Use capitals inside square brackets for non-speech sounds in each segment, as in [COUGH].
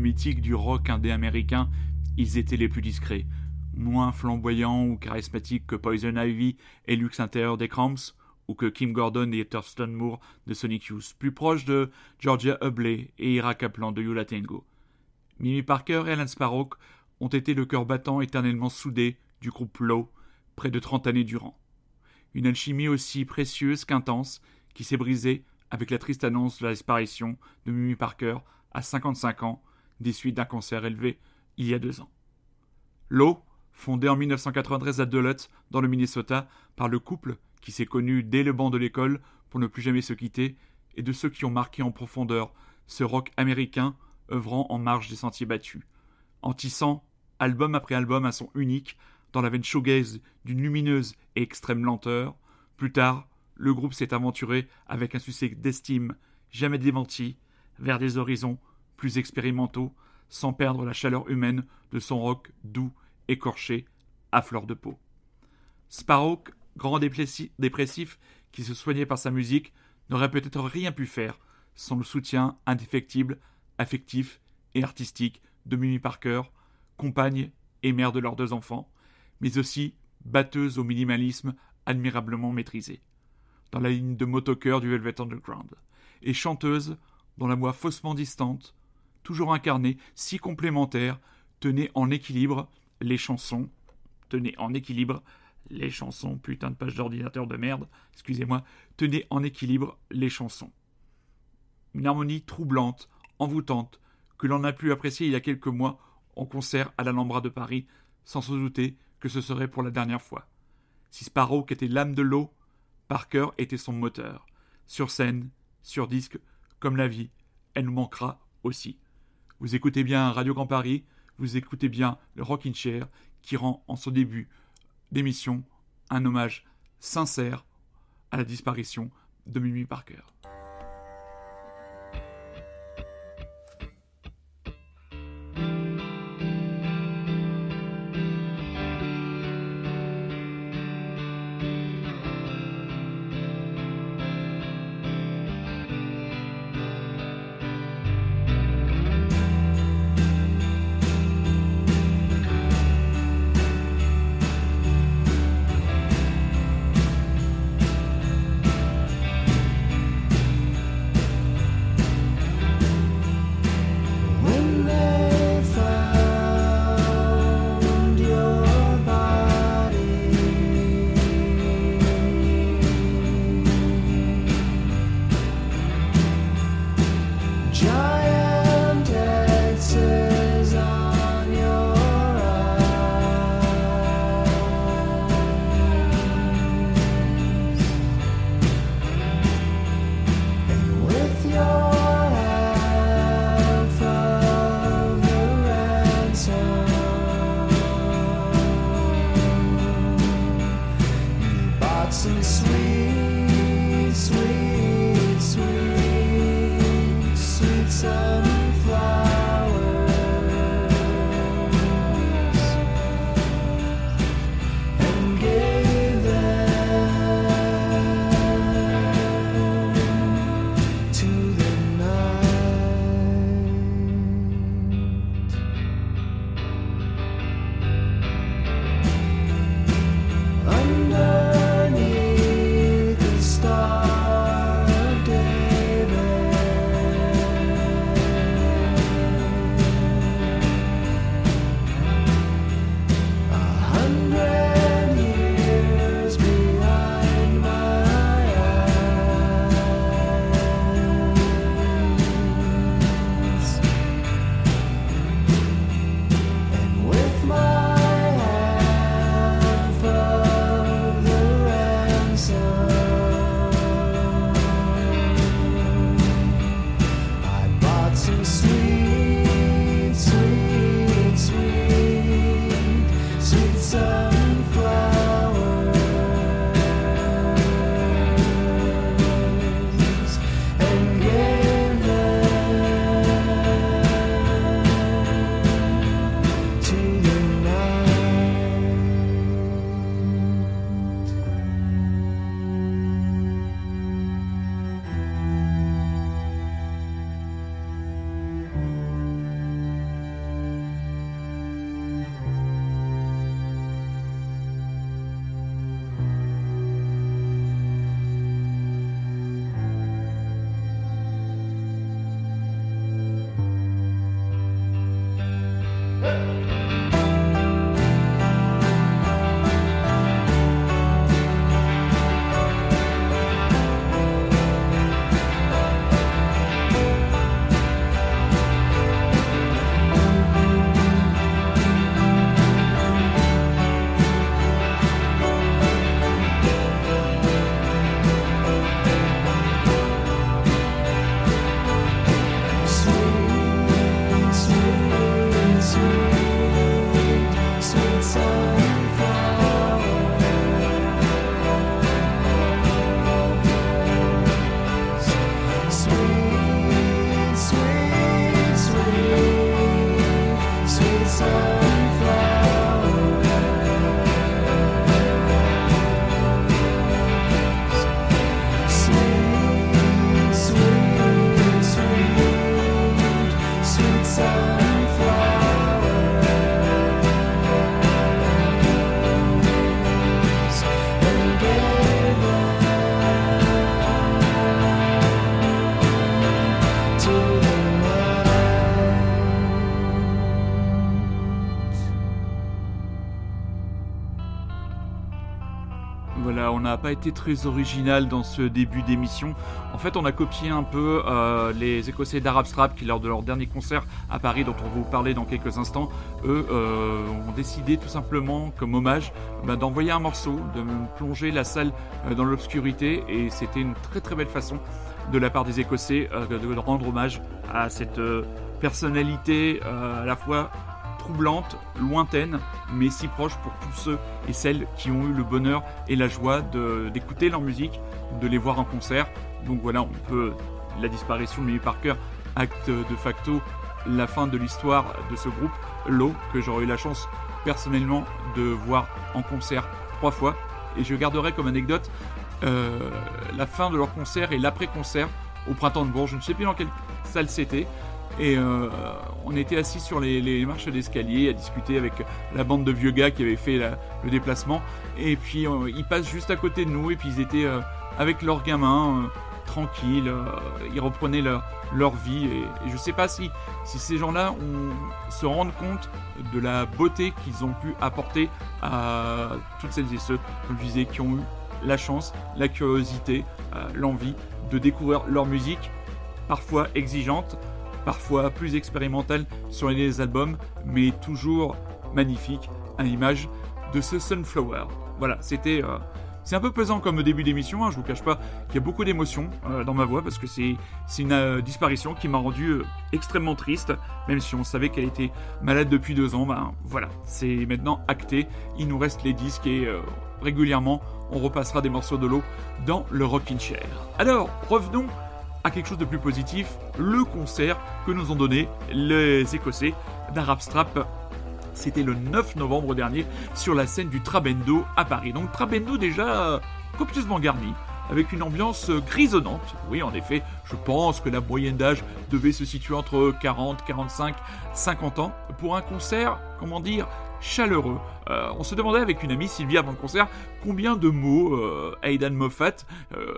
Mythiques du rock indé américain, ils étaient les plus discrets, moins flamboyants ou charismatiques que Poison Ivy et Lux Interior des Cramps, ou que Kim Gordon et Thurston Moore de Sonic Youth, plus proches de Georgia Hubley et Ira Kaplan de Yula Tango. Mimi Parker et Alan Sparrow ont été le cœur battant éternellement soudé du groupe Low, près de trente années durant. Une alchimie aussi précieuse qu'intense qui s'est brisée avec la triste annonce de la disparition de Mimi Parker à 55 ans des suites d'un cancer élevé il y a deux ans. Low, fondé en 1993 à Duluth, dans le Minnesota, par le couple qui s'est connu dès le banc de l'école pour ne plus jamais se quitter, et de ceux qui ont marqué en profondeur ce rock américain œuvrant en marge des sentiers battus, en tissant, album après album, un son unique, dans la veine shoegaze d'une lumineuse et extrême lenteur. Plus tard, le groupe s'est aventuré avec un succès d'estime jamais démenti vers des horizons plus expérimentaux, sans perdre la chaleur humaine de son rock doux, écorché, à fleur de peau. Sparrow, grand dépressif qui se soignait par sa musique, n'aurait peut-être rien pu faire sans le soutien indéfectible, affectif et artistique de Mimi Parker, compagne et mère de leurs deux enfants, mais aussi batteuse au minimalisme admirablement maîtrisé, dans la ligne de motoqueur du Velvet Underground, et chanteuse dont la voix faussement distante, toujours incarnée, si complémentaire, tenait en équilibre les chansons, tenait en équilibre les chansons, putain de page d'ordinateur de merde, excusez-moi, tenait en équilibre les chansons. Une harmonie troublante, envoûtante, que l'on a pu apprécier il y a quelques mois en concert à l'Alhambra de Paris, sans se douter que ce serait pour la dernière fois. Si Sparrow était l'âme de l'eau, Parker était son moteur. Sur scène, sur disque, comme la vie, elle nous manquera aussi. Vous écoutez bien Radio Grand Paris, vous écoutez bien le Rockin' Chair, qui rend en son début d'émission un hommage sincère à la disparition de Mimi Parker. Été très original dans ce début d'émission. En fait, on a copié un peu euh, les Écossais d'Arab Strap qui, lors de leur dernier concert à Paris, dont on va vous parler dans quelques instants, eux euh, ont décidé tout simplement, comme hommage, bah, d'envoyer un morceau, de plonger la salle euh, dans l'obscurité. Et c'était une très très belle façon de la part des Écossais de rendre hommage à cette personnalité à la fois troublante, lointaine, mais si proche pour tous ceux et celles qui ont eu le bonheur et la joie d'écouter leur musique, de les voir en concert. Donc voilà, on peut la disparition de Mimi Parker acte de facto la fin de l'histoire de ce groupe, Low, que j'aurais eu la chance personnellement de voir en concert trois fois. Et je garderai comme anecdote euh, la fin de leur concert et l'après-concert au printemps de Bourges. Je ne sais plus dans quelle salle c'était, euh, on était assis sur les, marches d'escalier à discuter avec la bande de vieux gars qui avaient fait le déplacement. Et puis euh, ils passent juste à côté de nous et puis ils étaient euh, avec leurs gamins, tranquilles, ils reprenaient leur, leur vie. Et, je sais pas si, si ces gens-là se rendent compte de la beauté qu'ils ont pu apporter à toutes celles et ceux, comme je disais, qui ont eu la chance, la curiosité, l'envie de découvrir leur musique, parfois exigeante, parfois plus expérimental sur les albums, mais toujours magnifique à l'image de ce Sunflower. Voilà, c'était. Euh, c'est un peu pesant comme début d'émission, hein, je vous cache pas qu'il y a beaucoup d'émotions euh, dans ma voix parce que c'est une euh, disparition qui m'a rendu extrêmement triste, même si on savait qu'elle était malade depuis deux ans. Ben voilà, c'est maintenant acté. Il nous reste les disques et régulièrement on repassera des morceaux de l'eau dans le Rockin' Chair. Alors revenons à quelque chose de plus positif, le concert que nous ont donné les Écossais d'Arab Strap. C'était le 9 novembre dernier sur la scène du Trabendo à Paris. Donc Trabendo déjà copieusement garni, avec une ambiance grisonnante. Oui, en effet, je pense que la moyenne d'âge devait se situer entre 40, 45, 50 ans pour un concert, comment dire, chaleureux. Euh, on se demandait avec une amie, Sylvie, avant le concert, combien de mots euh, Aidan Moffat, euh,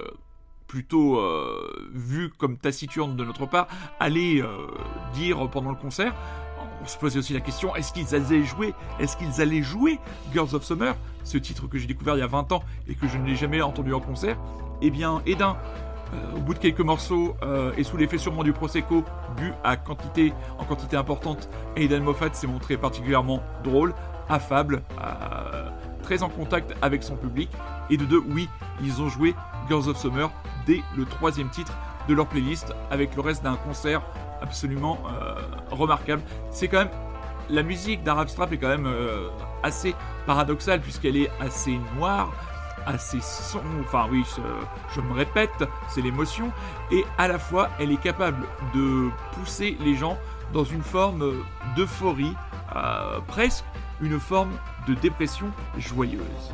plutôt euh, vu comme taciturne de notre part, aller euh, dire pendant le concert. On se posait aussi la question est-ce qu'ils allaient jouer Est-ce qu'ils allaient jouer Girls of Summer Ce titre que j'ai découvert il y a 20 ans et que je ne l'ai jamais entendu en concert? Eh bien, Edin, euh, au bout de quelques morceaux et sous l'effet sûrement du Prosecco, bu à quantité, en quantité importante, Aidan Moffat s'est montré particulièrement drôle, affable, très en contact avec son public. Et de deux, oui, ils ont joué Girls of Summer dès le troisième titre de leur playlist, avec le reste d'un concert absolument euh, remarquable. C'est quand même la musique d'Arab Strap est quand même euh, assez paradoxale puisqu'elle est assez noire, assez sombre, enfin oui, je, me répète, c'est l'émotion, et à la fois elle est capable de pousser les gens dans une forme d'euphorie, euh, presque une forme de dépression joyeuse.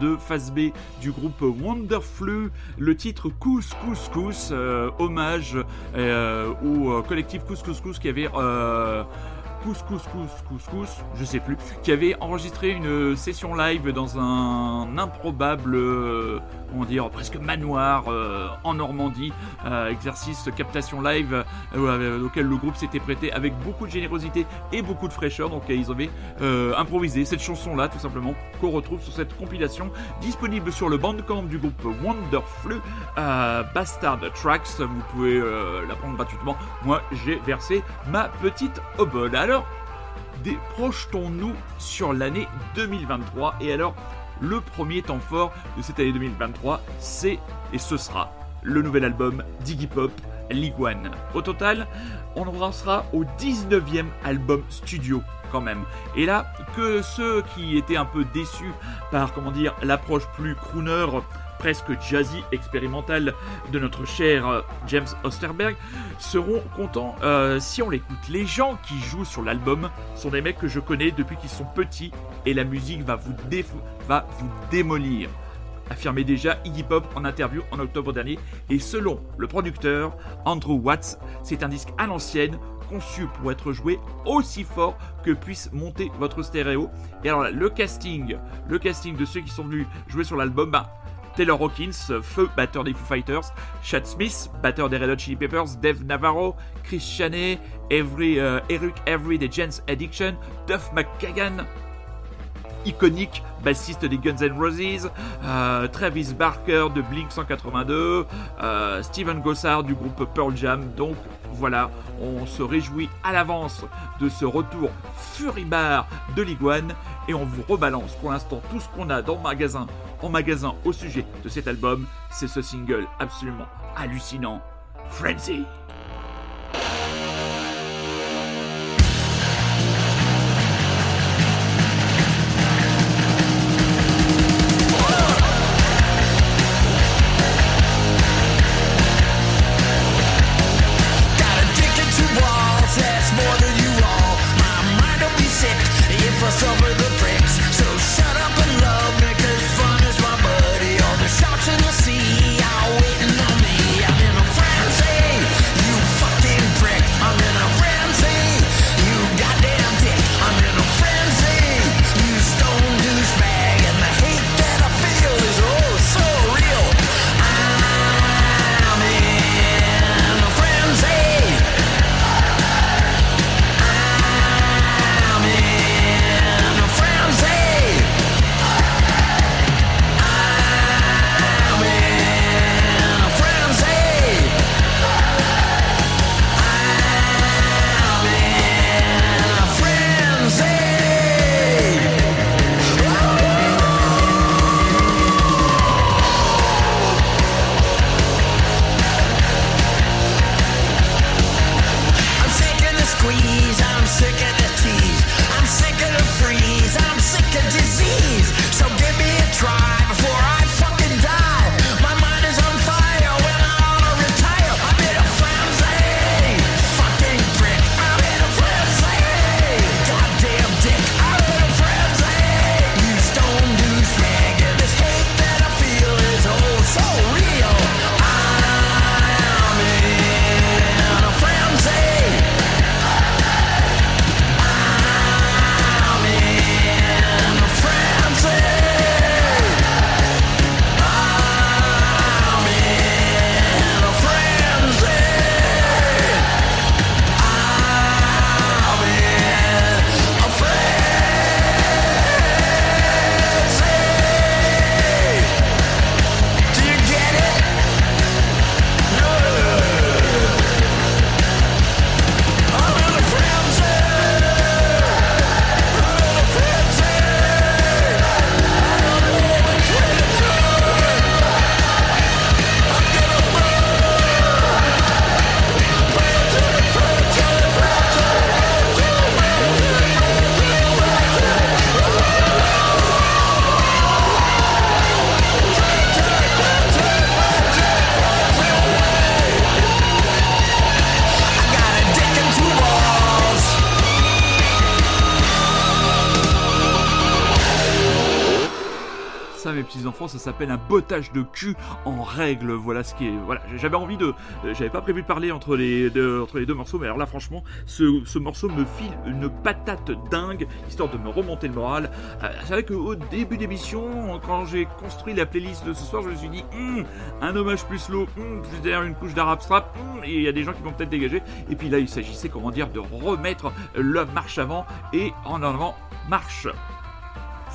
De phase B du groupe Wonderflu, le titre Cous Cous Cous, euh, hommage euh, au euh, collectif Cous Cous Cous qui avait Couscous Couscous je sais plus, qui avait enregistré une session live dans un improbable, euh, comment dire, presque manoir euh, en Normandie, euh, exercice captation live auquel le groupe s'était prêté avec beaucoup de générosité et beaucoup de fraîcheur. Donc ils avaient improvisé cette chanson-là, tout simplement, qu'on retrouve sur cette compilation disponible sur le bandcamp du groupe Wonderflu Bastard Tracks. Vous pouvez la prendre gratuitement. Moi, j'ai versé ma petite obole. Alors projetons-nous sur l'année 2023. Et alors, le premier temps fort de cette année 2023, c'est et ce sera le nouvel album d'Iggy Pop, League One. Au total, on en sera au 19e album studio quand même. Et là, que ceux qui étaient un peu déçus par, comment dire, l'approche plus crooner presque jazzy expérimental de notre cher euh, James Osterberg seront contents euh, si on l'écoute. Les gens qui jouent sur l'album sont des mecs que je connais depuis qu'ils sont petits et la musique va vous, démolir affirmait déjà Iggy Pop en interview en octobre dernier. Et selon le producteur Andrew Watts, c'est un disque à l'ancienne conçu pour être joué aussi fort que puisse monter votre stéréo. Et alors là, le casting, le casting de ceux qui sont venus jouer sur l'album, bah, Taylor Hawkins, feu batteur des Foo Fighters, Chad Smith, batteur des Red Hot Chili Peppers, Dave Navarro, Chris Chaney, Every, euh, Eric Avery des Jens Addiction, Duff McKagan, iconique, bassiste des Guns N' Roses, euh, Travis Barker de Blink 182, euh, Steven Gossard du groupe Pearl Jam. Donc voilà, on se réjouit à l'avance de ce retour furibard de l'Iguane et on vous rebalance pour l'instant tout ce qu'on a dans en magasin au sujet de cet album, c'est ce single absolument hallucinant, Frenzy. Cover the mes petits enfants, ça s'appelle un bottage de cul en règle. Voilà ce qui est. Voilà, j'avais envie de. J'avais pas prévu de parler entre les deux, entre les deux morceaux, mais alors là, franchement, ce, ce morceau me file une patate dingue, histoire de me remonter le moral. Euh, c'est vrai qu'au début d'émission, quand j'ai construit la playlist de ce soir, je me suis dit, Hum, un hommage plus slow, hum, plus derrière une couche d'arabe strap, hum, et il y a des gens qui vont peut-être dégager. Et puis là, il s'agissait, comment dire, de remettre la marche avant et en avant marche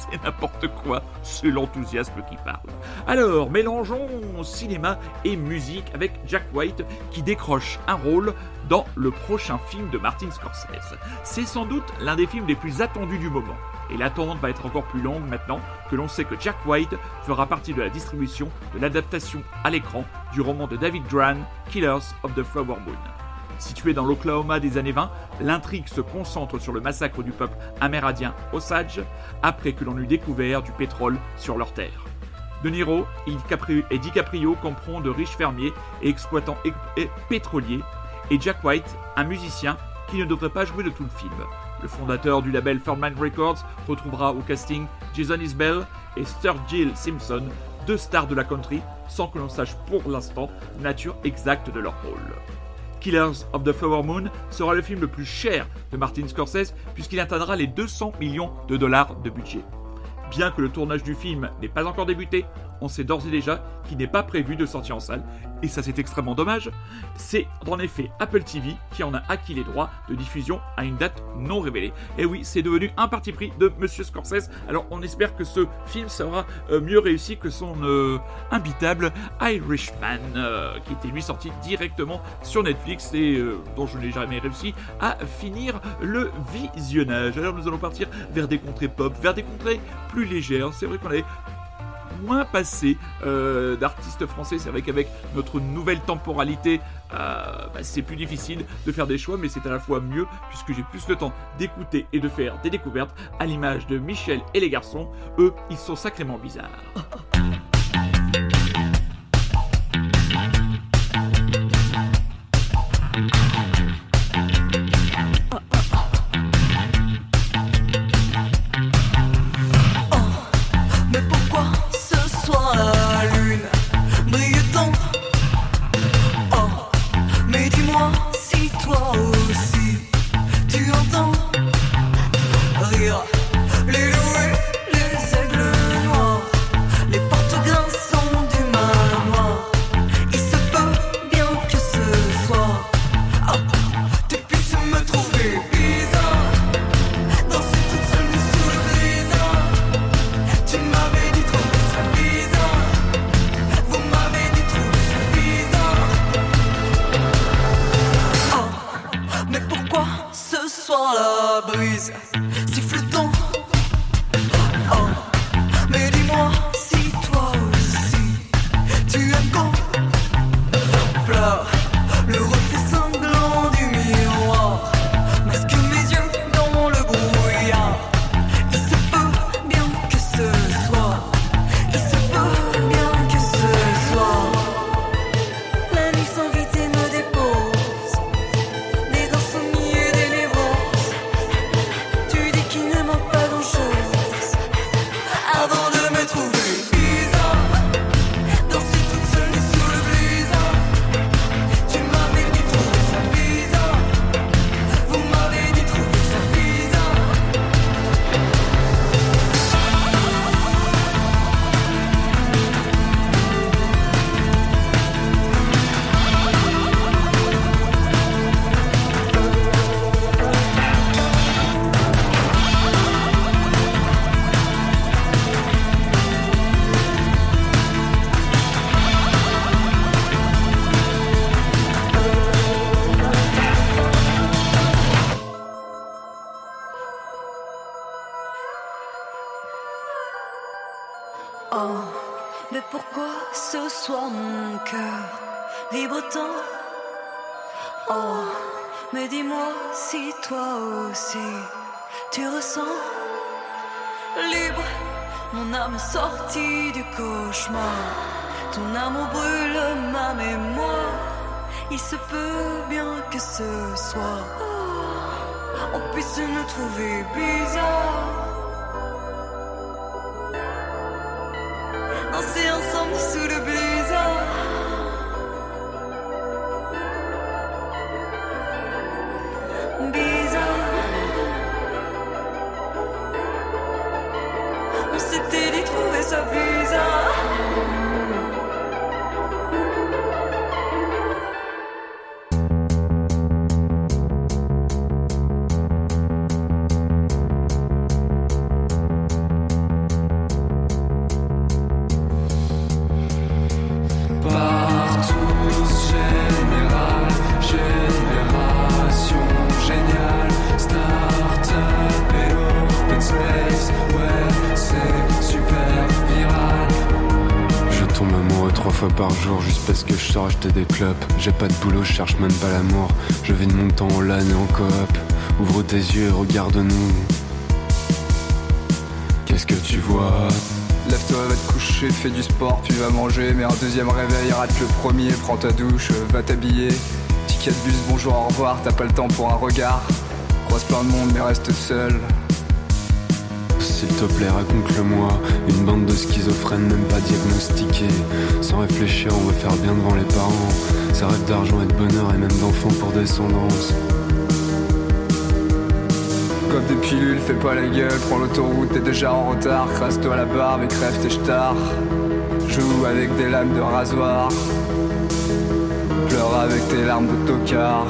c'est n'importe quoi, c'est l'enthousiasme qui parle. Alors, mélangeons cinéma et musique avec Jack White qui décroche un rôle dans le prochain film de Martin Scorsese. C'est sans doute l'un des films les plus attendus du moment. Et l'attente va être encore plus longue maintenant que l'on sait que Jack White fera partie de la distribution de l'adaptation à l'écran du roman de David Gran, Killers of the Flower Moon. Situé dans l'Oklahoma des années 20, l'intrigue se concentre sur le massacre du peuple amérindien Osage après que l'on eut découvert du pétrole sur leur terre. De Niro et DiCaprio comprend de riches fermiers et exploitants pétroliers, et Jack White, un musicien qui ne devrait pas jouer de tout le film. Le fondateur du label Ferdman Records retrouvera au casting Jason Isbell et Sturgill Simpson, deux stars de la country, sans que l'on sache pour l'instant nature exacte de leur rôle. Killers of the Flower Moon sera le film le plus cher de Martin Scorsese puisqu'il atteindra les 200 millions de dollars de budget. Bien que le tournage du film n'ait pas encore débuté, on sait d'ores et déjà qu'il n'est pas prévu de sortir en salle, et ça c'est extrêmement dommage. C'est en effet Apple TV qui en a acquis les droits de diffusion à une date non révélée. Et oui, c'est devenu un parti pris de Monsieur Scorsese. Alors on espère que ce film sera euh, mieux réussi que son euh, imbitable Irishman, euh, qui était lui sorti directement sur Netflix et dont je n'ai jamais réussi à finir le visionnage. Alors nous allons partir vers des contrées pop, vers des contrées plus légères. C'est vrai qu'on avait moins passé euh, d'artistes français. C'est vrai qu'avec notre nouvelle temporalité, euh, bah, c'est plus difficile de faire des choix, mais c'est à la fois mieux puisque j'ai plus le temps d'écouter et de faire des découvertes à l'image de Michel et les garçons. Eux, ils sont sacrément bizarres. J'ai pas de boulot, je cherche même pas l'amour. Je vis de mon temps en LAN et en coop. Ouvre tes yeux et regarde-nous. Qu'est-ce que tu vois? Lève-toi, va te coucher, fais du sport, puis va manger. Mais un deuxième réveil, rate le premier, prends ta douche, va t'habiller. Ticket de bus, bonjour, au revoir, t'as pas le temps pour un regard. Croise plein de monde, mais reste seul. S'il te plaît, raconte-le-moi. Une bande de schizophrènes, même pas diagnostiqués. Sans réfléchir, on veut faire bien devant les parents. Ça rêve d'argent et de bonheur et même d'enfants pour descendance. Comme des pilules, fais pas la gueule, prends l'autoroute, t'es déjà en retard. Crasse-toi la barbe et crève tes stars. Joue avec des lames de rasoir. Pleure avec tes larmes de tocard.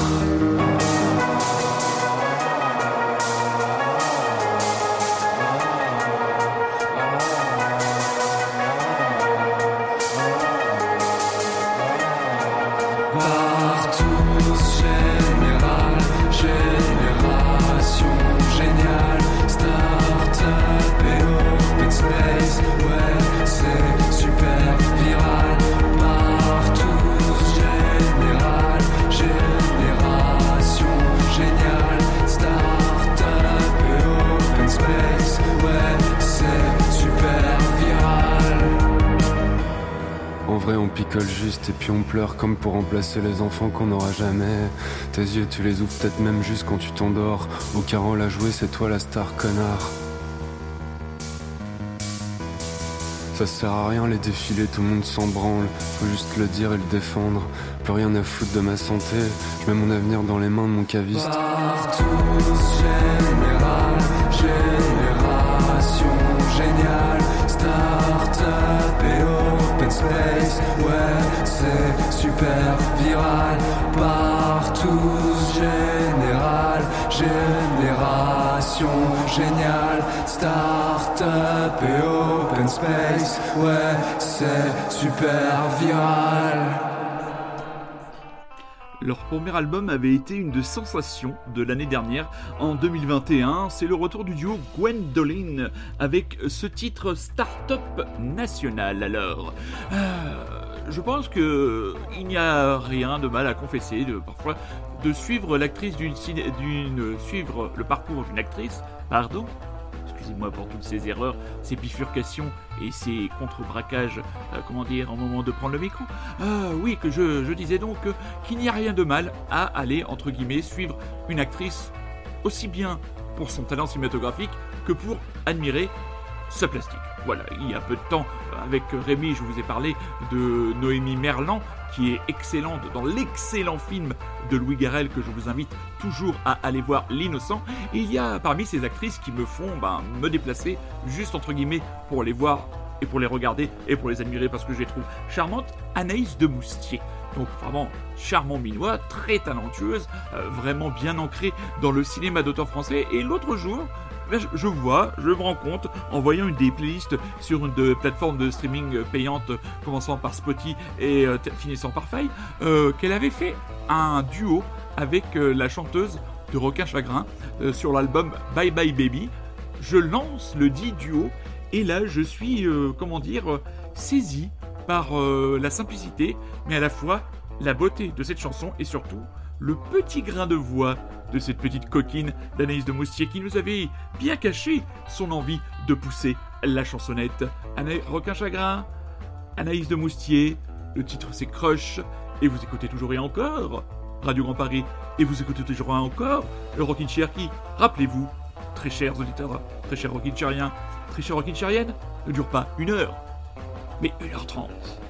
Comme pour remplacer les enfants qu'on n'aura jamais. Tes yeux, tu les ouvres peut-être même juste quand tu t'endors. Au carreau à jouer, c'est toi la star, connard. Ça sert à rien les défilés, tout le monde s'en branle. Faut juste le dire et le défendre. Plus rien à foutre de ma santé. Je mets mon avenir dans les mains de mon caviste. Génération géniale, start-up et open space, ouais, c'est super viral. Partout, général, génération géniale, start-up et open space, ouais, c'est super viral. Leur premier album avait été une des sensations de l'année dernière. En 2021, c'est le retour du duo Gwendoline avec ce titre Startup National. Alors, euh, je pense que il n'y a rien de mal à confesser de parfois de suivre l'actrice d'une suivre le parcours d'une actrice, pardon? Excusez-moi pour toutes ces erreurs, ces bifurcations et ces contre-braquages, euh, comment dire, au moment de prendre le micro. Ah oui, que je, je disais donc euh, qu'il n'y a rien de mal à aller, entre guillemets, suivre une actrice aussi bien pour son talent cinématographique que pour admirer sa plastique. Voilà, il y a peu de temps, avec Rémi, je vous ai parlé de Noémie Merlan, qui est excellente dans l'excellent film de Louis Garrel que je vous invite toujours à aller voir L'innocent. Et il y a parmi ces actrices qui me font ben, me déplacer juste entre guillemets pour les voir et pour les regarder et pour les admirer parce que je les trouve charmantes, Anaïs de Moustier. Donc vraiment charmant minois, très talentueuse, euh, vraiment bien ancrée dans le cinéma d'auteur français. Et l'autre jour, ben, je- vois, je me rends compte, en voyant une des playlists sur une plateforme de streaming euh, payante, euh, commençant par Spotify et euh, finissant par Faille, qu'elle avait fait un duo avec la chanteuse de Requin Chagrin sur l'album Bye Bye Baby. Je lance le dit duo et là je suis, comment dire, saisi par la simplicité, mais à la fois la beauté de cette chanson et surtout le petit grain de voix de cette petite coquine d'Anaïs de Moustier qui nous avait bien caché son envie de pousser la chansonnette. Ana Requin Chagrin, Anaïs de Moustier, le titre c'est Crush, et vous écoutez toujours et encore Radio Grand Paris, et vous écoutez toujours et encore le Rockin' qui, rappelez-vous, très chers auditeurs, très chers Rockin' très chers Rockin' ne dure pas une heure, Mais 1h30.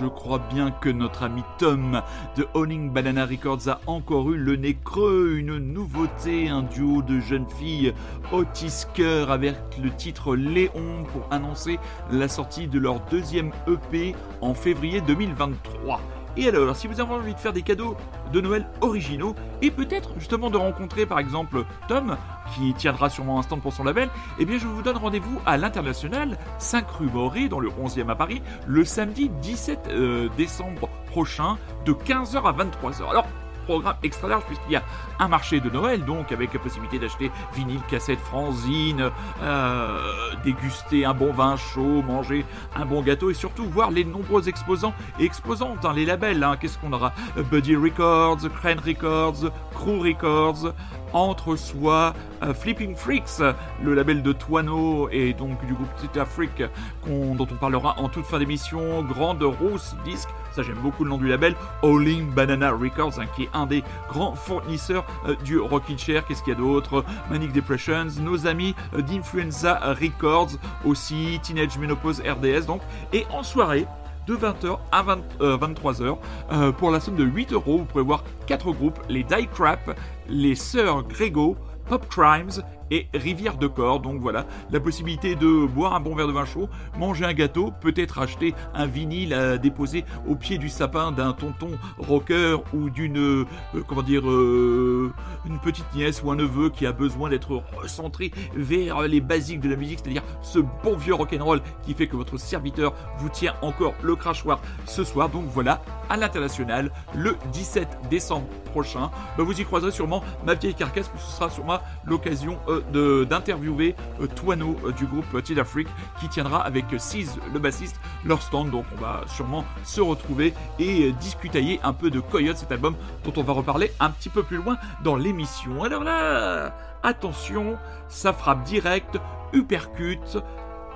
Je crois bien que notre ami Tom de Owning Banana Records a encore eu le nez creux, une nouveauté, un duo de jeunes filles Otis Cœur avec le titre Léon pour annoncer la sortie de leur deuxième EP en février 2023. Et alors, si vous avez envie de faire des cadeaux de Noël originaux, et peut-être justement de rencontrer par exemple Tom, qui tiendra sûrement un stand pour son label, eh bien je vous donne rendez-vous à l'international 5 rue Morée dans le 11e à Paris le samedi 17 euh, décembre prochain de 15h à 23h. Alors programme extra large puisqu'il y a un marché de Noël, donc avec la possibilité d'acheter vinyle, cassette, franzine, euh, déguster un bon vin chaud, manger un bon gâteau et surtout voir les nombreux exposants et exposantes, hein, les labels. Hein. Qu'est-ce qu'on aura? Buddy Records, Crane Records, Crew Records, entre soi euh, Flipping Freaks, le label de Toano et donc du groupe Tita Freak dont on parlera en toute fin d'émission, Grande Rose Disc, ça j'aime beaucoup le nom du label, Howling Banana Records, hein, qui est un des grands fournisseurs euh, du Rockin' Chair, qu'est-ce qu'il y a d'autre? Manic Depressions, nos amis euh, d'Influenza Records aussi, Teenage Menopause RDS donc, et en soirée, de 20h à 23h. Euh, pour la somme de 8 euros, vous pouvez voir 4 groupes, les Die Crap, les Sœurs Grégo, Pop Crimes et Rivière de Corps. Donc voilà, la possibilité de boire un bon verre de vin chaud, manger un gâteau, peut-être acheter un vinyle à déposer au pied du sapin d'un tonton rocker ou d'une, euh, comment dire, euh, une petite nièce ou un neveu qui a besoin d'être recentré vers les basiques de la musique, c'est-à-dire ce bon vieux rock'n'roll qui fait que votre serviteur vous tient encore le crachoir ce soir. Donc voilà, à l'international, le 17 décembre prochain, bah, vous y croiserez sûrement ma vieille carcasse, ce sera sûrement l'occasion euh, d'interviewer euh, Toano euh, du groupe Tid Freak qui tiendra avec Seize le bassiste leur stand. Donc on va sûrement se retrouver et euh, discutailler un peu de Coyote, cet album dont on va reparler un petit peu plus loin dans l'émission. Alors là, attention, ça frappe direct, uppercut,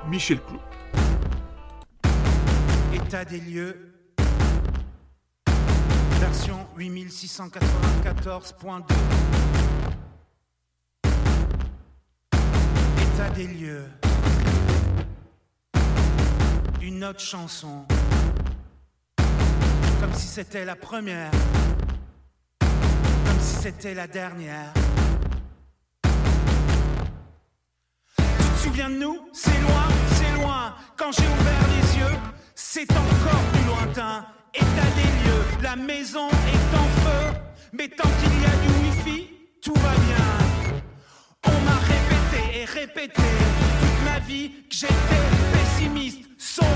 Michel Clou. État des lieux. Version 8694.2 des lieux. Une autre chanson. Comme si c'était la première. Comme si c'était la dernière. Tu te souviens de nous? C'est loin, c'est loin. Quand j'ai ouvert les yeux, c'est encore plus lointain. État des lieux, la maison est en feu. Mais tant qu'il y a du wifi, tout va bien répété toute ma vie que j'étais pessimiste, sombre,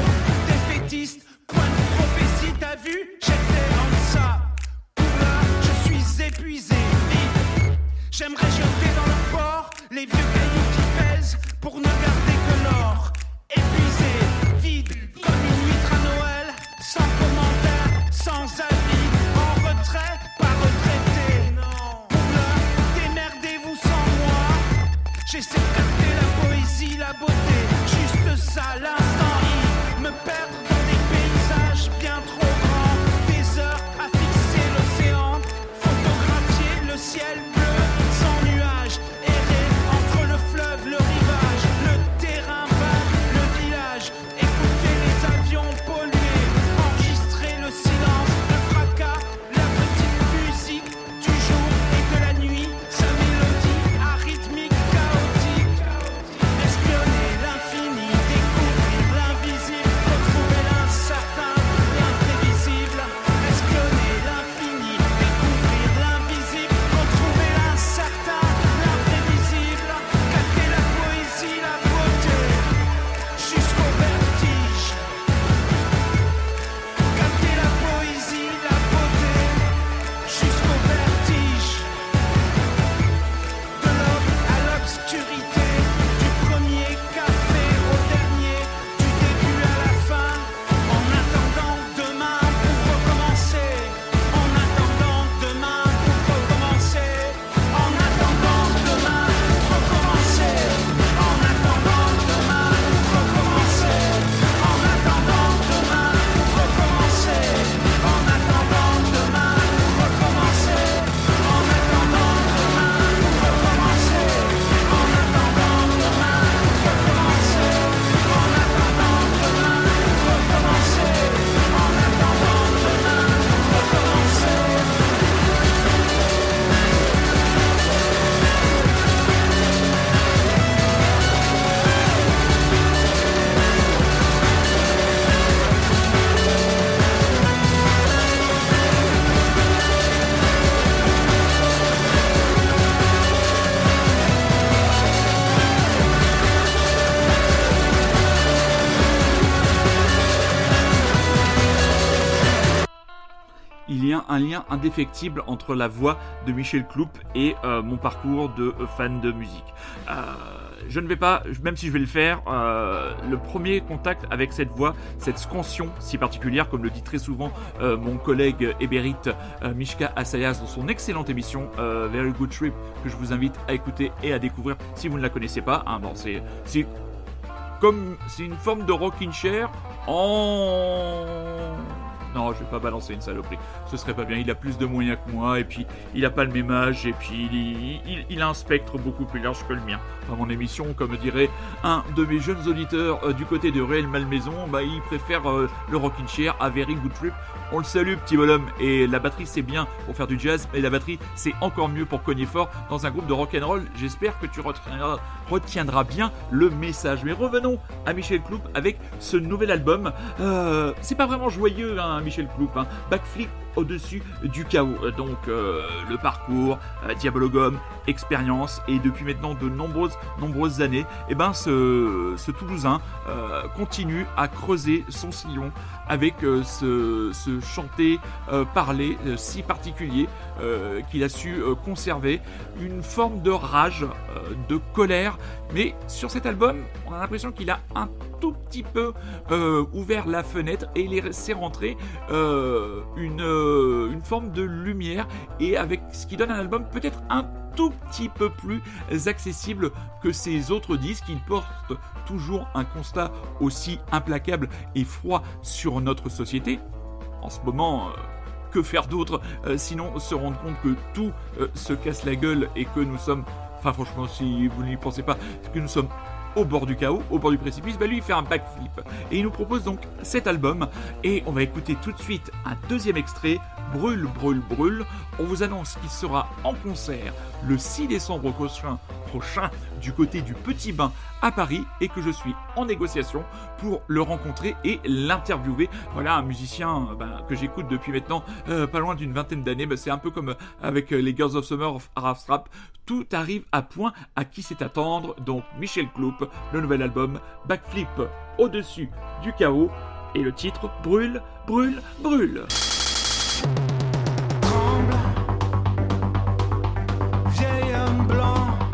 défaitiste, point de prophétie, t'as vu J'étais en ça. Pour là, je suis épuisé, vide. J'aimerais jeter dans le port les vieux cailloux qui pèsent pour ne garder que l'or. Épuisé, vide, comme une huître à Noël, sans commentaire, sans avis, en retrait, J'essaie la beauté, juste ça, l'instant, il me perdre dans des paysages bien trop grands, des heures à fixer l'océan, photographier le ciel un lien indéfectible entre la voix de Michel Cloup et euh, mon parcours de euh, fan de musique. Euh, je ne vais pas, même si je vais le faire, le premier contact avec cette voix, cette scansion si particulière, comme le dit très souvent mon collègue ébérite Mishka Asayas dans son excellente émission Very Good Trip, que je vous invite à écouter et à découvrir si vous ne la connaissez pas. Hein, bon, c'est, c'est comme, c'est une forme de rocking chair en non, je vais pas balancer une saloperie. Ce serait pas bien. Il a plus de moyens que moi, et puis il a pas le même âge, et puis il, a un spectre beaucoup plus large que le mien. Dans mon émission, comme dirait un de mes jeunes auditeurs euh, du côté de Réel Malmaison, bah, il préfère euh, le rocking chair à Very Good Trip. On le salue, petit bonhomme. Et la batterie, c'est bien pour faire du jazz, mais la batterie, c'est encore mieux pour cogner fort dans un groupe de rock and roll. J'espère que tu retiendras, retiendras bien le message. Mais revenons à Michel Cloup avec ce nouvel album. Euh, c'est pas vraiment joyeux, hein, Michel Cloup. Hein. Backflip au-dessus du chaos. Euh, Donc, euh, le parcours, euh, Diabologum, expérience, et depuis maintenant de nombreuses, nombreuses années, eh ben, ce, ce Toulousain continue à creuser son sillon avec ce, ce chanter, parler si particulier qu'il a su conserver une forme de rage, de colère, mais sur cet album, on a l'impression qu'il a un tout petit peu ouvert la fenêtre et il est laissé rentrer euh, une, euh, une forme de lumière et avec ce qui donne un album peut-être un tout petit peu plus accessible que ses autres disques. Il porte toujours un constat aussi implacable et froid sur notre société. En ce moment, euh, que faire d'autre euh, sinon se rendre compte que tout se casse la gueule et que nous sommes, enfin franchement si vous n'y pensez pas, que nous sommes au bord du chaos, au bord du précipice, bah lui il fait un backflip. Et il nous propose donc cet album et on va écouter tout de suite un deuxième extrait, Brûle, brûle, brûle. On vous annonce qu'il sera en concert le 6 décembre prochain, du côté du Petit Bain à Paris et que je suis en négociation pour le rencontrer et l'interviewer. Voilà un musicien euh, ben, que j'écoute depuis maintenant euh, pas loin d'une vingtaine d'années. Ben, c'est un peu comme euh, avec les Girls of Summer of Araf Strap. Tout arrive à point à qui c'est attendre. Donc Michel Cloup, le nouvel album Backflip au-dessus du chaos et le titre Brûle, brûle, brûle. Tremble, vieil homme blanc.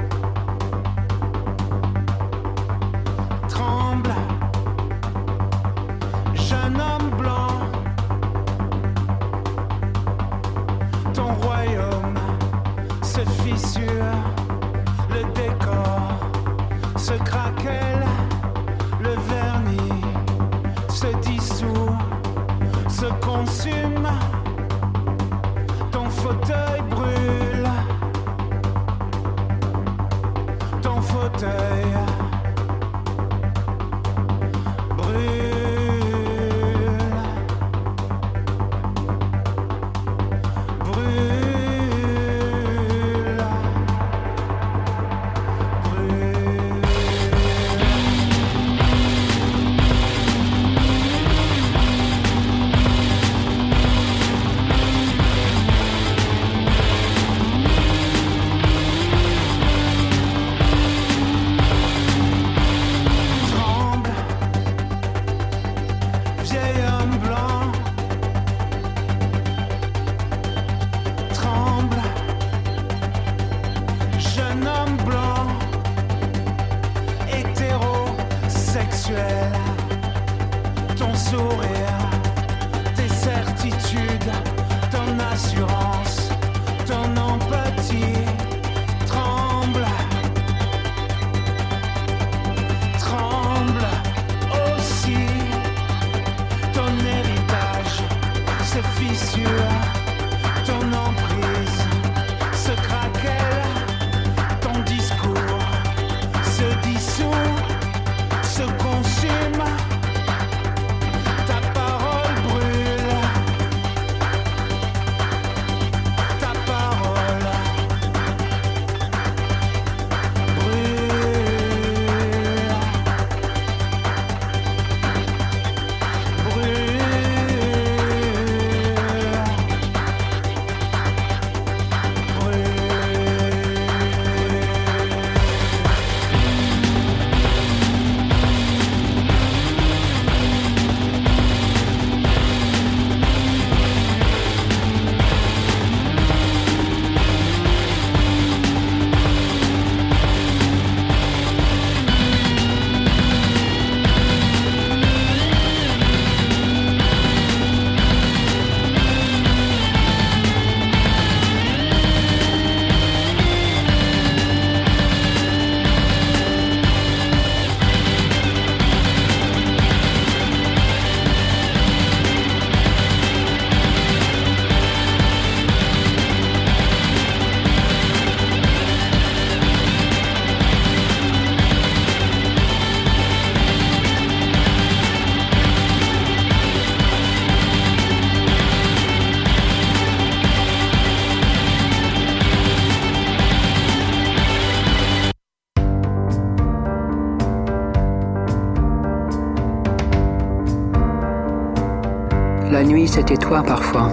Nuit, c'était toi parfois,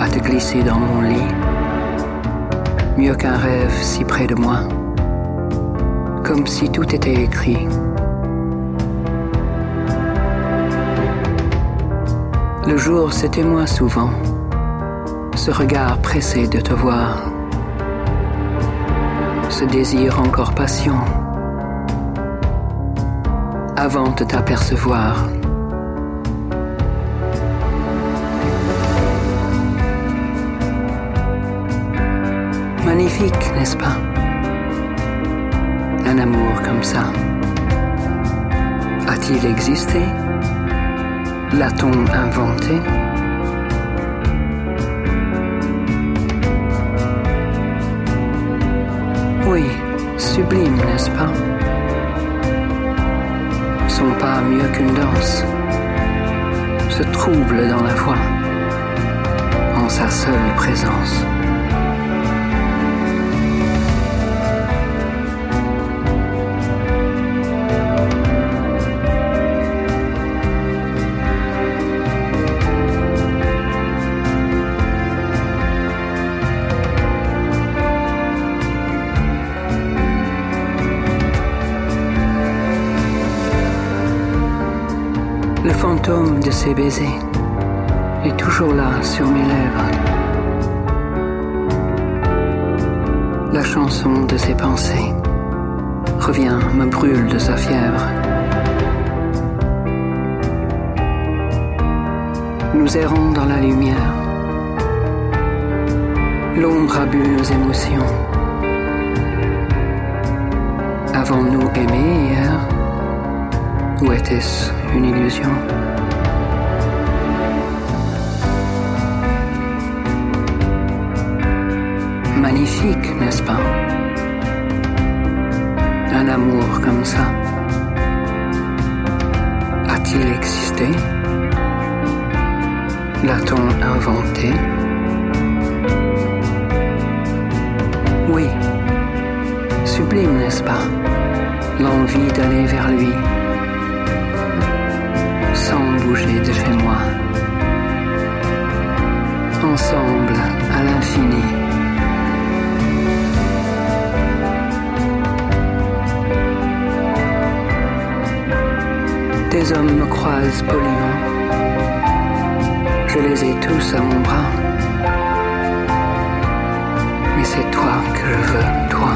à te glisser dans mon lit, mieux qu'un rêve si près de moi, comme si tout était écrit. Le jour, c'était moi souvent, ce regard pressé de te voir, ce désir encore patient, avant de t'apercevoir. Magnifique, n'est-ce pas? Un amour comme ça. A-t-il existé? L'a-t-on inventé? Oui, sublime, n'est-ce pas? Sont pas mieux qu'une danse. Se trouble dans la voix, en sa seule présence. Ses baisers est toujours là sur mes lèvres. La chanson de ses pensées revient, me brûle de sa fièvre. Nous errons dans la lumière. L'ombre a nos émotions. Avons-nous aimé hier? Ou était-ce une illusion? Magnifique, n'est-ce pas? Un amour comme ça. A-t-il existé? L'a-t-on inventé? Oui. Sublime, n'est-ce pas? L'envie d'aller vers lui sans bouger de chez moi. Ensemble à l'infini. Des hommes me croisent poliment. Je les ai tous à mon bras. Mais c'est toi que je veux, toi,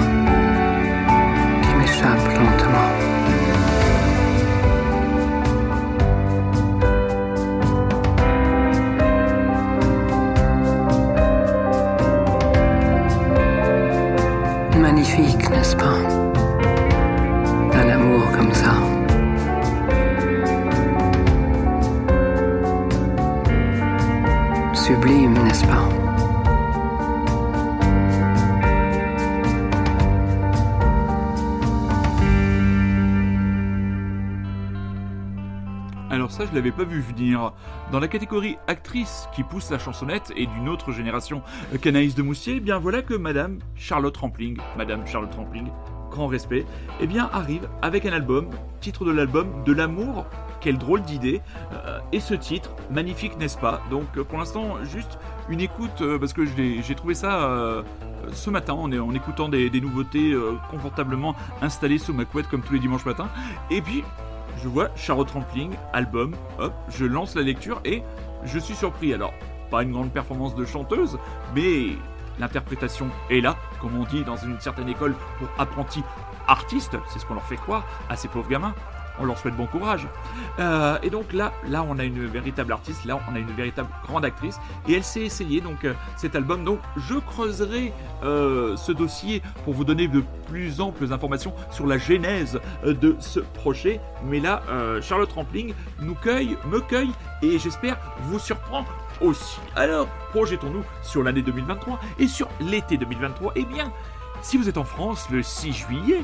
je l'avais pas vu venir. Dans la catégorie actrice qui pousse la chansonnette et d'une autre génération qu'Anaïs de Moussier, eh bien voilà que Madame Charlotte Rampling, Madame Charlotte Rampling, grand respect, eh bien arrive avec un album, titre de l'album De l'amour, quelle drôle d'idée, euh, et ce titre, magnifique n'est-ce pas? Donc euh, pour l'instant, juste une écoute, euh, parce que j'ai trouvé ça ce matin en, écoutant des, des nouveautés confortablement installées sous ma couette comme tous les dimanches matins, et puis je vois Charlotte Rampling, album, hop, je lance la lecture et je suis surpris. Alors, pas une grande performance de chanteuse, mais l'interprétation est là, comme on dit dans une certaine école pour apprentis artistes, c'est ce qu'on leur fait croire à ces pauvres gamins. On leur souhaite bon courage. Euh, et donc là, là, on a une véritable artiste, là, on a une véritable grande actrice, et elle s'est essayée donc euh, cet album. Donc, je creuserai euh, ce dossier pour vous donner de plus amples informations sur la genèse de ce projet. Mais là, Charlotte Rampling nous cueille, me cueille, et j'espère vous surprend aussi. Alors, projetons-nous sur l'année 2023 et sur l'été 2023. Eh bien, si vous êtes en France le 6 juillet,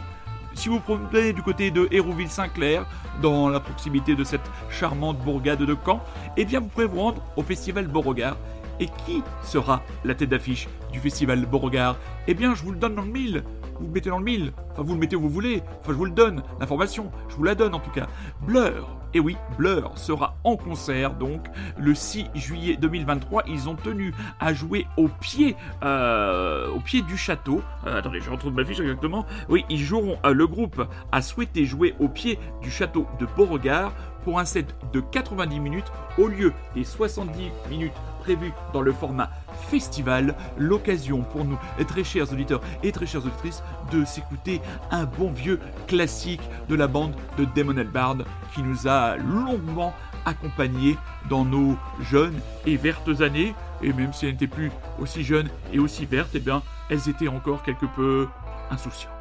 si vous promenez du côté de Hérouville-Saint-Clair, dans la proximité de cette charmante bourgade de Caen, eh bien vous pourrez vous rendre au festival Beauregard. Et qui sera la tête d'affiche du festival Beauregard? Eh bien je vous le donne dans le mille. Vous le mettez dans le mille. Enfin, vous le mettez où vous voulez. Enfin, je vous le donne, l'information. Je vous la donne en tout cas. Blur. Et oui, Blur sera en concert donc le 6 juillet 2023. Ils ont tenu à jouer au pied, euh, du château. Euh, attendez, je retrouve ma fiche exactement. Oui, ils joueront. euh, le groupe a souhaité jouer au pied du château de Beauregard pour un set de 90 minutes au lieu des 70 minutes prévues dans le format festival. L'occasion pour nous, très chers auditeurs et très chères auditrices, de s'écouter un bon vieux classique de la bande de Damon Albarn qui nous a longuement accompagnés dans nos jeunes et vertes années. Et même si elles n'étaient plus aussi jeunes et aussi vertes, eh bien, elles étaient encore quelque peu insouciantes.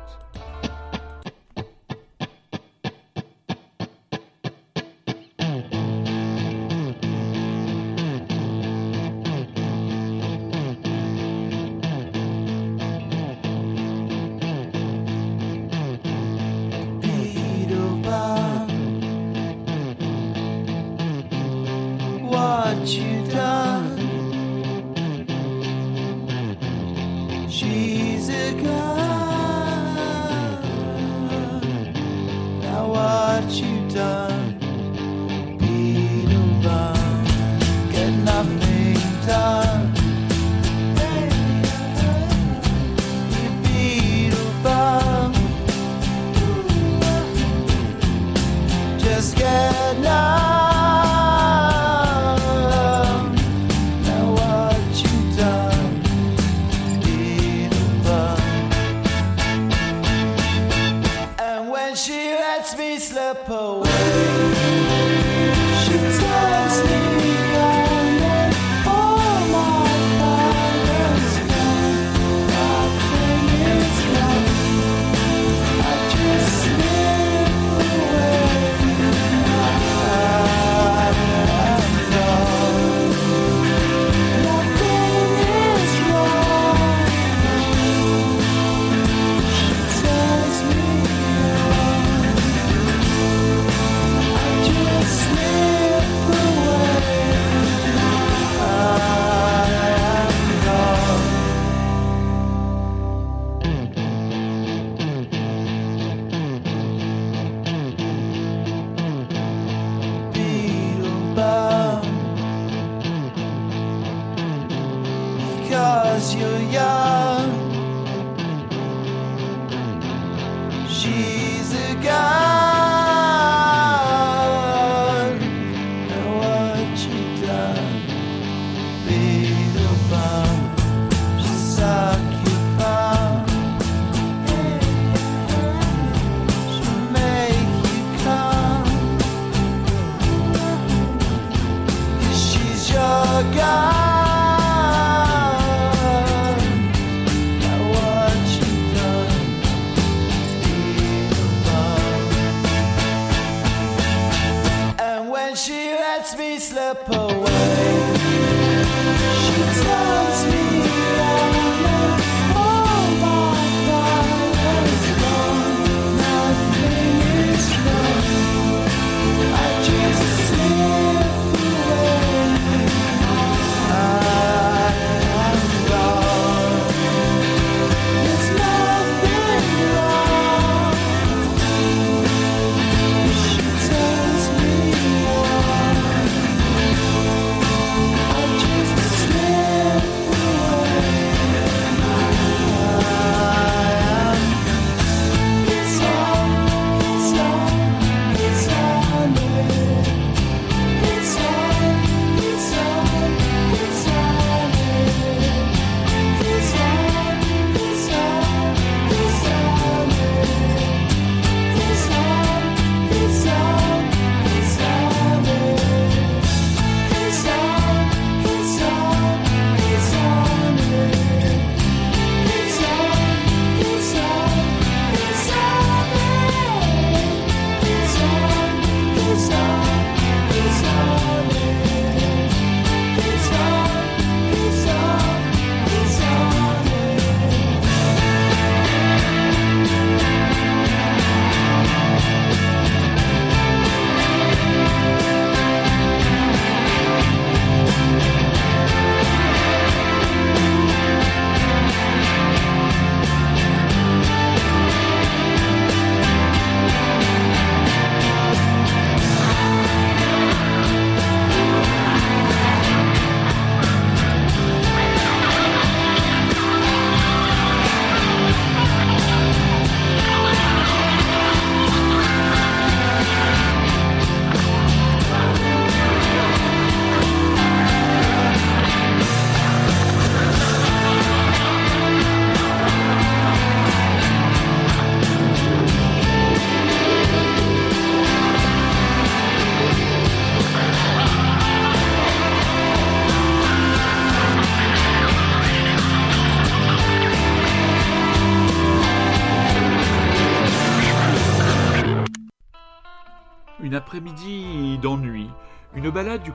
Now what you done?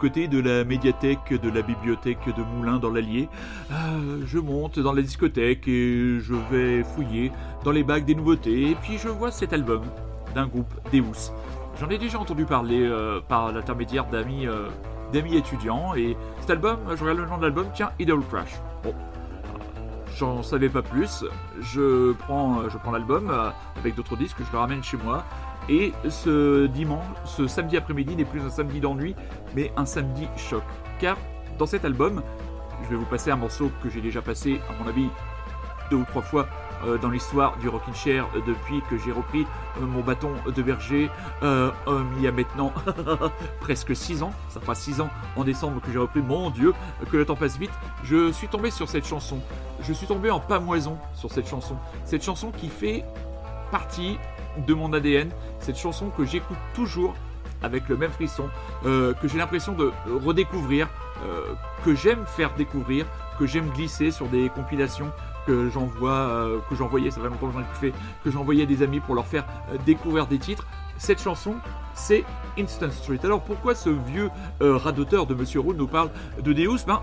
Côté de la médiathèque de la bibliothèque de Moulins dans l'Allier. Euh, je monte dans la discothèque et je vais fouiller dans les bacs des nouveautés. Et puis je vois cet album d'un groupe Deus. J'en ai déjà entendu parler euh, par l'intermédiaire d'amis euh, d'amis étudiants. Et cet album, je regarde le nom de l'album, tiens, Idol Crash. Bon, j'en savais pas plus. Je prends, je prends l'album avec d'autres disques, je le ramène chez moi. Et ce dimanche, ce samedi après-midi n'est plus un samedi d'ennui, mais un samedi choc. Car dans cet album, je vais vous passer un morceau que j'ai déjà passé, à mon avis, deux ou trois fois euh, dans l'histoire du Rockin' Chair euh, depuis que j'ai repris euh, mon bâton de berger il y a maintenant [LAUGHS] presque 6 ans. Ça fera 6 ans en décembre que j'ai repris. Mon Dieu, que le temps passe vite. Je suis tombé sur cette chanson. Je suis tombé en pamoison sur cette chanson. Cette chanson qui fait partie de mon ADN. Cette chanson que j'écoute toujours avec le même frisson, euh, que j'ai l'impression de redécouvrir, euh, que j'aime faire découvrir, que j'aime glisser sur des compilations que j'envoie, euh, que j'envoyais, ça fait longtemps que j'en ai plus fait, que j'envoyais des amis pour leur faire découvrir des titres. Cette chanson, c'est Instant Street. Alors pourquoi ce vieux radoteur de Monsieur Roux nous parle de Deus? Ben,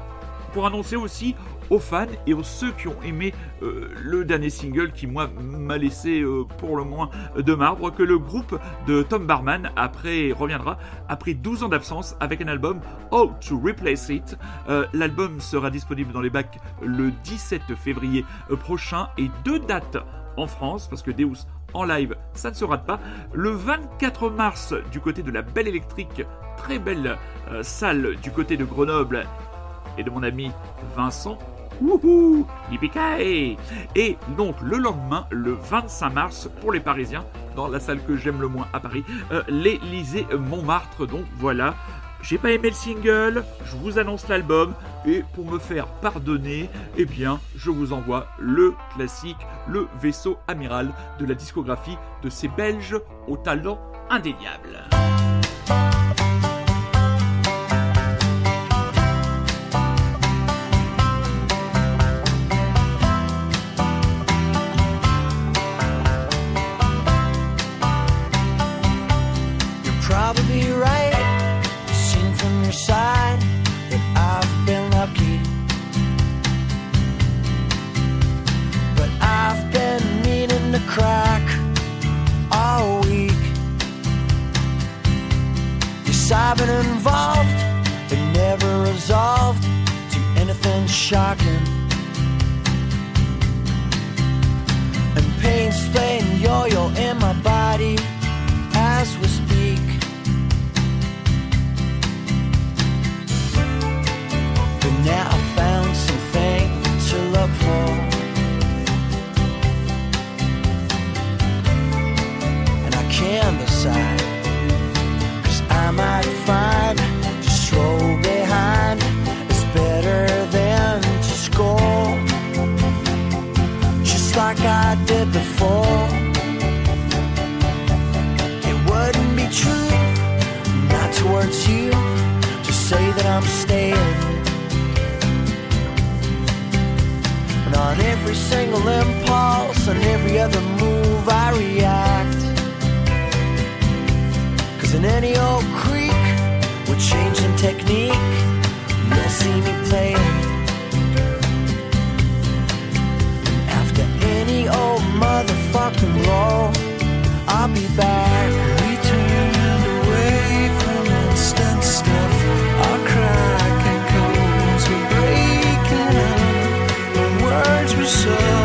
pour annoncer aussi aux fans et aux ceux qui ont aimé euh, le dernier single qui moi m'a laissé euh, pour le moins de marbre que le groupe de Tom Barman après reviendra après 12 ans d'absence avec un album How to Replace It. Euh, L'album sera disponible dans les bacs le 17 février prochain et deux dates en France parce que Deus en live, ça ne se rate pas. Le 24 mars, du côté de la Belle Électrique, très belle salle du côté de Grenoble, et de mon ami Vincent. Wouhou Et donc le lendemain, le 25 mars, pour les Parisiens, dans la salle que j'aime le moins à Paris, euh, l'Élysée Montmartre. Donc voilà, j'ai pas aimé le single, je vous annonce l'album, et pour me faire pardonner, eh bien, je vous envoie le classique, le vaisseau amiral de la discographie de ces Belges au talent indéniable. Crack all week. Yes, I've been involved, but never resolved to anything shocking. And pain's playing yo-yo in my body as we speak. But now can't. Cause I might find to stroll behind is better than to score. Just like I did before. It wouldn't be true, not towards you, to say that I'm staying. And on every single impulse, on every other move, I react. In any old creek, with changing technique, you'll see me playing. And after any old motherfucking roll, I'll be back. We turned instant stuff. Our cracking codes were breaking up. The words we suck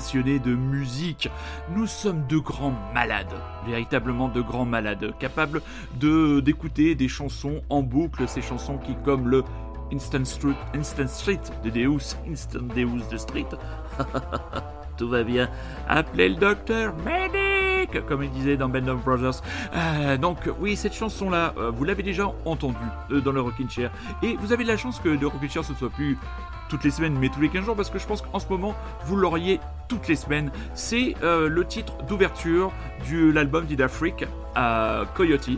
passionnés de musique, nous sommes de grands malades, véritablement de grands malades, capables de d'écouter des chansons en boucle, ces chansons qui, comme le Instant Street, Instant Street de Deus, Instant Deus de Street, [LAUGHS] tout va bien, appelez le docteur, medic, comme il disait dans Band of Brothers. Euh, donc oui, cette chanson-là, euh, vous l'avez déjà entendue euh, dans le Rockin' Chair, et vous avez de la chance que le Rockin' Chair ce soit plus toutes les semaines, mais tous les 15 jours, parce que je pense qu'en ce moment, vous l'auriez toutes les semaines. C'est euh, le titre d'ouverture de l'album d'Ida Freak, euh, Coyote.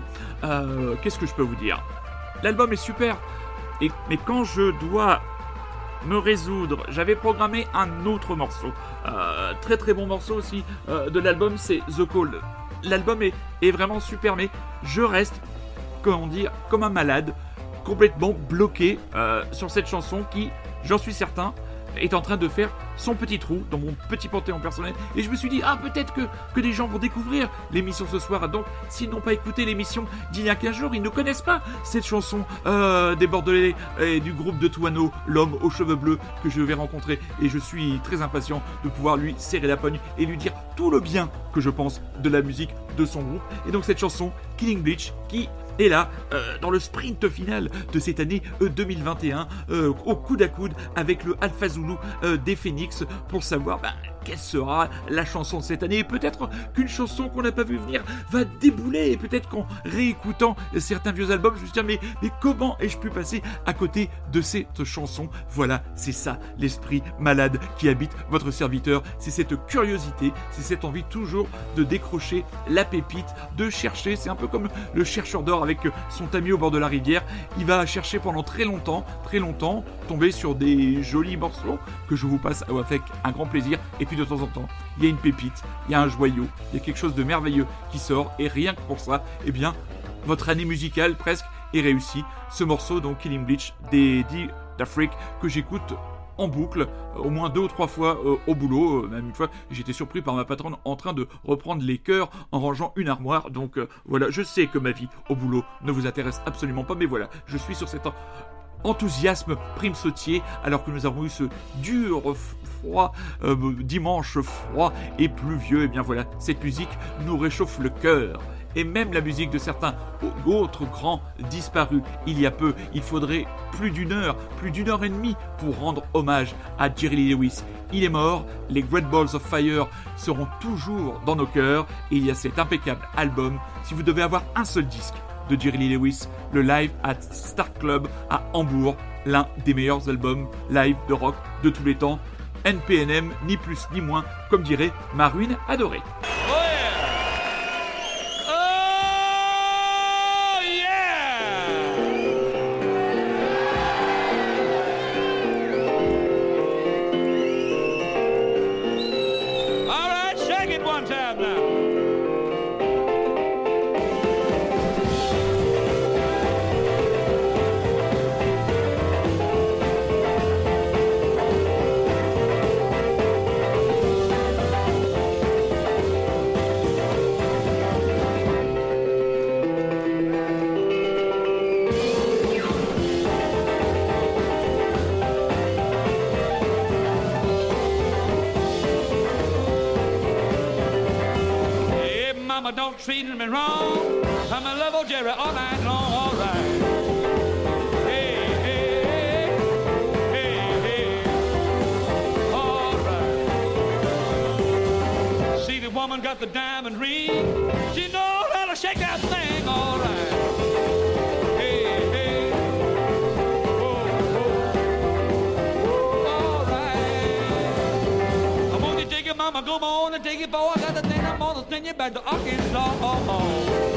Euh, Qu'est-ce que je peux vous dire? L'album est super, et, mais quand je dois me résoudre, j'avais programmé un autre morceau, euh, très très bon morceau aussi de l'album, c'est The Call. L'album est, est vraiment super, mais je reste, comment dire, comme un malade, complètement bloqué sur cette chanson qui, j'en suis certain, est en train de faire son petit trou dans mon petit panthéon personnel. Et je me suis dit, ah, peut-être que, que des gens vont découvrir l'émission ce soir. Donc, s'ils n'ont pas écouté l'émission d'il y a 15 jours, ils ne connaissent pas cette chanson euh, des Bordelais et du groupe de Touano, l'homme aux cheveux bleus que je vais rencontrer. Et je suis très impatient de pouvoir lui serrer la pogne et lui dire tout le bien que je pense de la musique de son groupe. Et donc, cette chanson, Killing Bleach, qui et là, euh, dans le sprint final de cette année euh, 2021, euh, au coude à coude avec le Alpha Zulu euh, des Phoenix pour savoir ben, quelle sera la chanson de cette année? Et peut-être qu'une chanson qu'on n'a pas vu venir va débouler. Et peut-être qu'en réécoutant certains vieux albums, je me suis dit, mais, mais comment ai-je pu passer à côté de cette chanson? Voilà, c'est ça, l'esprit malade qui habite votre serviteur. C'est cette curiosité, c'est cette envie toujours de décrocher la pépite, de chercher. C'est un peu comme le chercheur d'or avec son tamis au bord de la rivière. Il va chercher pendant très longtemps, très longtemps, tomber sur des jolis morceaux que je vous passe avec un grand plaisir. De temps en temps, il y a une pépite, il y a un joyau, il y a quelque chose de merveilleux qui sort. Et rien que pour ça, eh bien, votre année musicale presque est réussie. Ce morceau, donc Killing Bleach, des d'Afrique, que j'écoute en boucle, euh, au moins deux ou trois fois euh, au boulot. Euh, même une fois, j'étais surpris par ma patronne en train de reprendre les cœurs en rangeant une armoire. Donc voilà, je sais que ma vie au boulot ne vous intéresse absolument pas, mais voilà, je suis sur cet en- enthousiasme prime sautier alors que nous avons eu ce dur froid euh, dimanche froid et pluvieux. Et bien voilà, cette musique nous réchauffe le cœur. Et même la musique de certains autres grands disparus il y a peu, il faudrait plus d'une heure, plus d'une heure et demie pour rendre hommage à Jerry Lee Lewis. Il est mort, les Great Balls of Fire seront toujours dans nos cœurs et il y a cet impeccable album. Si vous devez avoir un seul disque de Jerry Lewis, le live at Star Club à Hambourg, l'un des meilleurs albums live de rock de tous les temps. NPNM, ni plus ni moins, comme dirait ma ruine adorée. Oh treating me wrong. I'm a level Jerry all night long, all right. Hey, hey, hey, all right. See the woman got the diamond ring. She knows how to shake that thing, all right. mama, go on and take it, boy. I got the thing then you better Arkansas.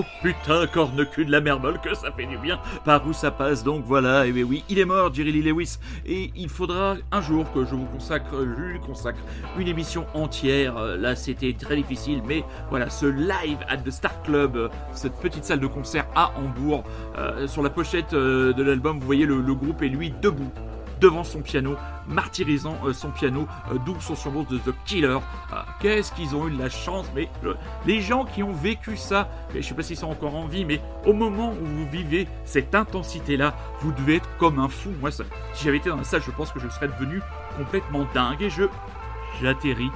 Oh putain, corne cul de la mermole, que ça fait du bien par où ça passe. Donc voilà, et bien oui, il est mort, Jerry Lee Lewis. Et il faudra un jour que je vous consacre, je lui consacre une émission entière. Euh, Là, c'était très difficile, mais voilà, ce live at the Star Club, euh, cette petite salle de concert à Hambourg. euh, sur la pochette de l'album, vous voyez le, le groupe et lui debout devant son piano, martyrisant euh, son piano, euh, d'où son surnom de The Killer. Ah, Qu'est-ce qu'ils ont eu de la chance, mais euh, les gens qui ont vécu ça, je sais pas s'ils sont encore en vie, mais au moment où vous vivez cette intensité-là, vous devez être comme un fou. Moi, ça- si j'avais été dans la salle, je pense que je serais devenu complètement dingue et je j'atterris.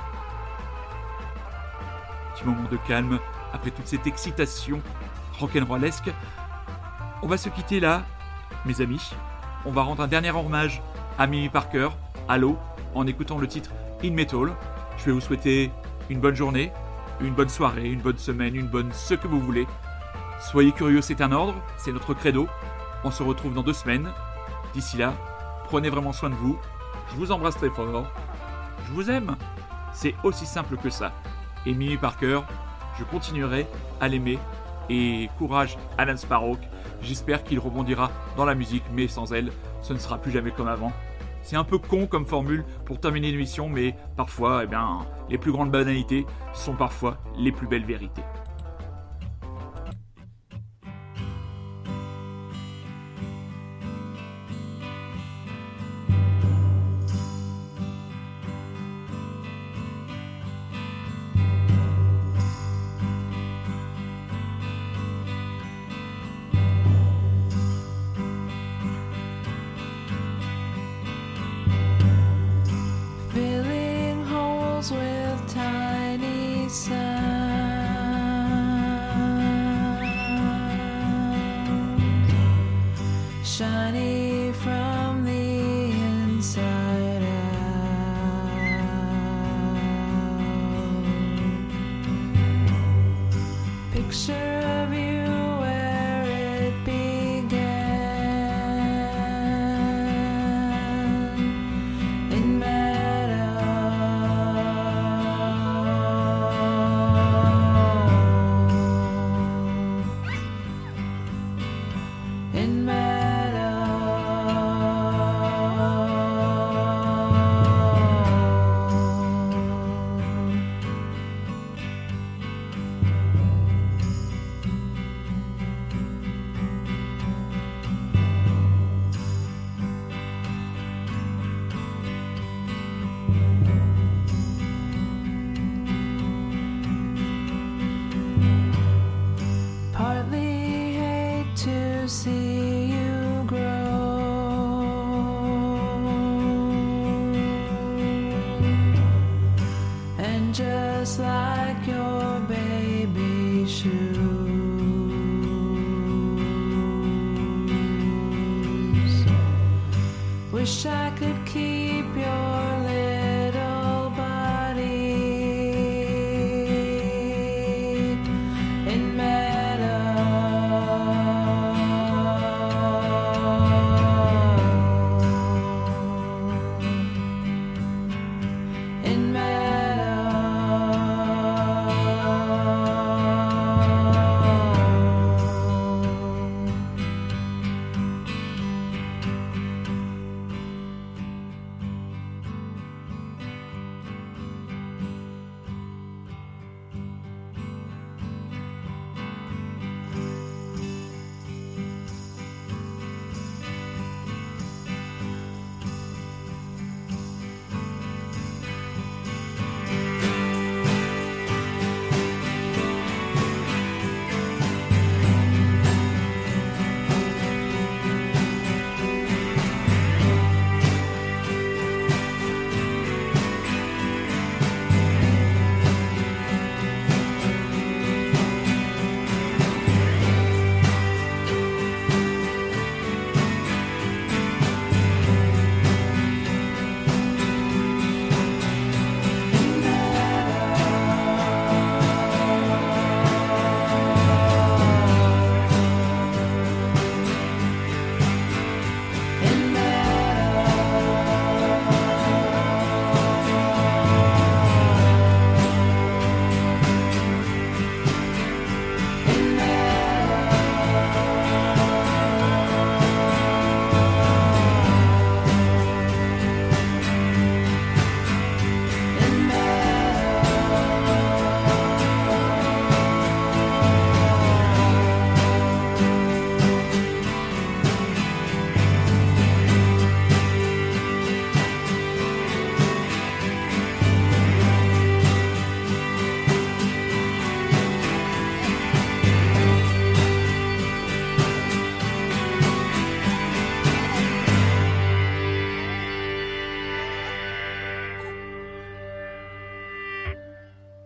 Petit moment de calme après toute cette excitation rock'n'rollesque. On va se quitter là, mes amis. On va rendre un dernier hommage à Mimi Parker, Halo, en écoutant le titre In Metal. Je vais vous souhaiter une bonne journée, une bonne soirée, une bonne semaine, une bonne ce que vous voulez. Soyez curieux, c'est un ordre, c'est notre credo. On se retrouve dans deux semaines. D'ici là, prenez vraiment soin de vous. Je vous embrasse très fort. Je vous aime. C'est aussi simple que ça. Et Mimi Parker, je continuerai à l'aimer. Et courage à Lance Parrock. J'espère qu'il rebondira dans la musique, mais sans elle, ce ne sera plus jamais comme avant. C'est un peu con comme formule pour terminer une émission, mais parfois, eh bien, les plus grandes banalités sont parfois les plus belles vérités.